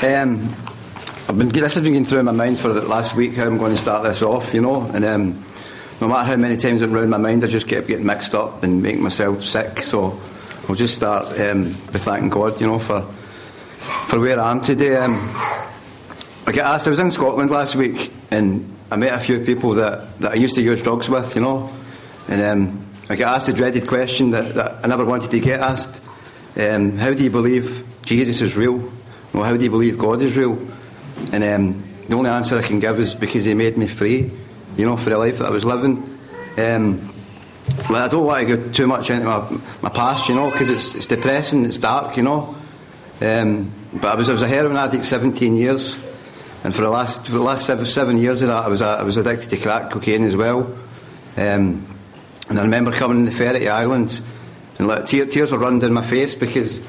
Um, I've been, this has been going through my mind for the last week how I'm going to start this off, you know, and um, no matter how many times it round my mind, I just kept getting mixed up and making myself sick. So I'll just start um, with thanking God, you know, for for where I am today. Um, I get asked. I was in Scotland last week, and I met a few people that, that I used to use drugs with, you know, and um, I get asked the dreaded question that, that I never wanted to get asked: um, How do you believe Jesus is real? Well, how do you believe God is real? And um, the only answer I can give is because He made me free, you know, for the life that I was living. Um, but I don't want to go too much into my, my past, you know, because it's, it's depressing, it's dark, you know. Um, but I was, I was a heroin addict 17 years, and for the last, for the last seven, seven years of that, I was, I was addicted to crack cocaine as well. Um, and I remember coming in the ferry to Ireland, and like, tears, tears were running down my face because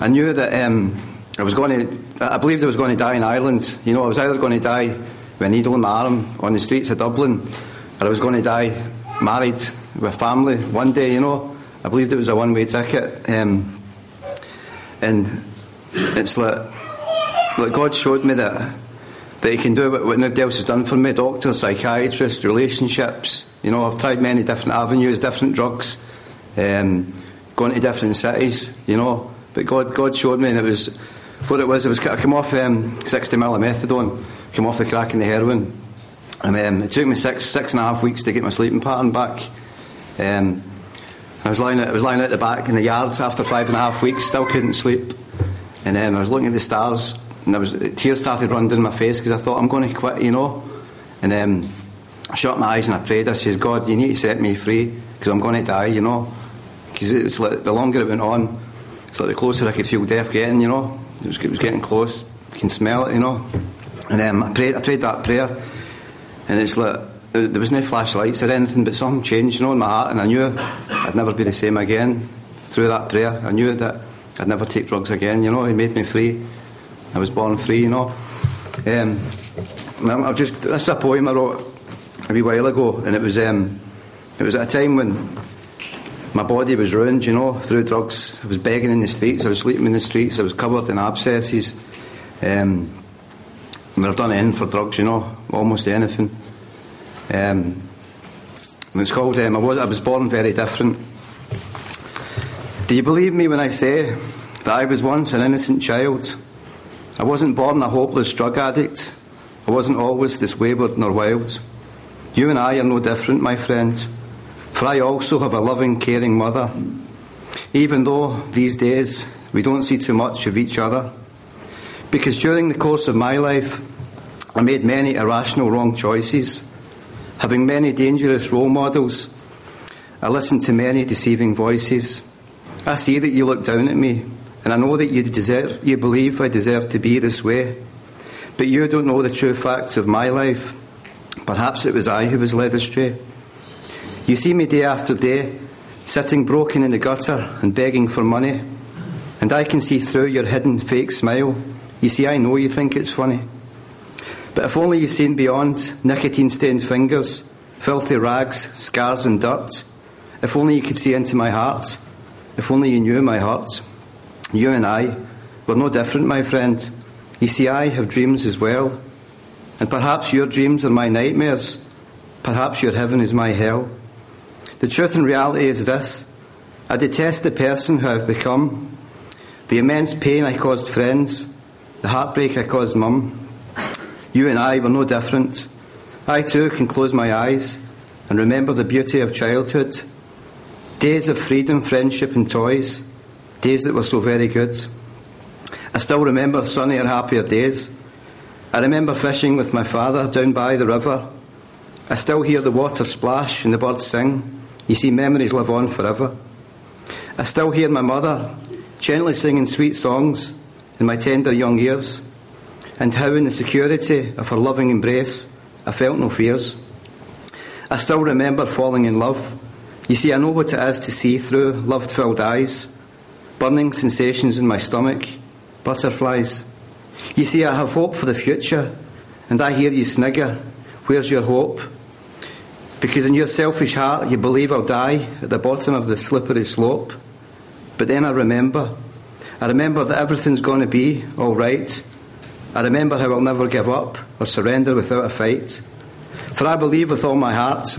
I knew that um, I was going to, I believed I was going to die in Ireland. You know, I was either going to die with a needle in my arm on the streets of Dublin, or I was going to die married with family one day, you know. I believed it was a one way ticket. Um, and it's like, like God showed me that that He can do what, what nobody else has done for me doctors, psychiatrists, relationships. You know, I've tried many different avenues, different drugs, um, going to different cities, you know. But God, God showed me, and it was what it was, it was I came off um, 60 mil of methadone, came off the crack and the heroin. And um, it took me six, six and a half weeks to get my sleeping pattern back. Um, I was lying, I was lying out the back in the yard after five and a half weeks, still couldn't sleep. And um, I was looking at the stars, and there was tears started running down my face because I thought I'm going to quit, you know. And um, I shut my eyes and I prayed. I says, God, you need to set me free because I'm going to die, you know. Because it's like the longer it went on, it's like the closer I could feel death getting, you know. It was, it was getting close. You can smell it, you know. And um, I prayed, I prayed that prayer, and it's like there was no flashlights or anything, but something changed, you know, in my heart, and I knew I'd never be the same again. Through that prayer, I knew that I'd never take drugs again. You know, He made me free. I was born free. You know. Um, I just this is a poem I wrote a wee while ago, and it was um, it was at a time when my body was ruined, you know, through drugs. I was begging in the streets, I was sleeping in the streets, I was covered in abscesses. Um, and I've done anything for drugs, you know, almost anything. Um, and it's called um, I, was, I was born very different. Do you believe me when I say that I was once an innocent child? I wasn't born a hopeless drug addict. I wasn't always this wayward nor wild. You and I are no different, my friend, for I also have a loving, caring mother. Even though these days we don't see too much of each other. Because during the course of my life, I made many irrational wrong choices, having many dangerous role models. I listened to many deceiving voices. I see that you look down at me, and I know that you deserve, you believe I deserve to be this way. But you don't know the true facts of my life. Perhaps it was I who was led astray. You see me day after day, sitting broken in the gutter and begging for money, and I can see through your hidden fake smile. You see, I know you think it's funny. But if only you seen beyond nicotine stained fingers, filthy rags, scars, and dirt. If only you could see into my heart. If only you knew my heart. You and I were no different, my friend. You see, I have dreams as well. And perhaps your dreams are my nightmares. Perhaps your heaven is my hell. The truth and reality is this I detest the person who I've become, the immense pain I caused friends, the heartbreak I caused mum. You and I were no different. I too can close my eyes and remember the beauty of childhood. Days of freedom, friendship, and toys. Days that were so very good. I still remember sunnier, happier days. I remember fishing with my father down by the river. I still hear the water splash and the birds sing. You see, memories live on forever. I still hear my mother gently singing sweet songs in my tender young ears, and how in the security of her loving embrace I felt no fears. I still remember falling in love. You see, I know what it is to see through love filled eyes, burning sensations in my stomach, butterflies. You see, I have hope for the future, and I hear you snigger. Where's your hope? Because in your selfish heart, you believe I'll die at the bottom of the slippery slope. But then I remember. I remember that everything's going to be all right, I remember how I'll never give up or surrender without a fight. For I believe with all my heart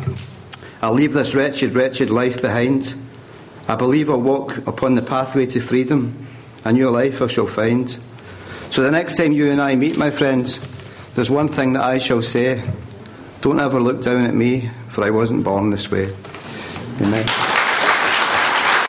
I'll leave this wretched, wretched life behind. I believe I'll walk upon the pathway to freedom. A new life I shall find. So the next time you and I meet, my friends, there's one thing that I shall say. Don't ever look down at me, for I wasn't born this way. Amen.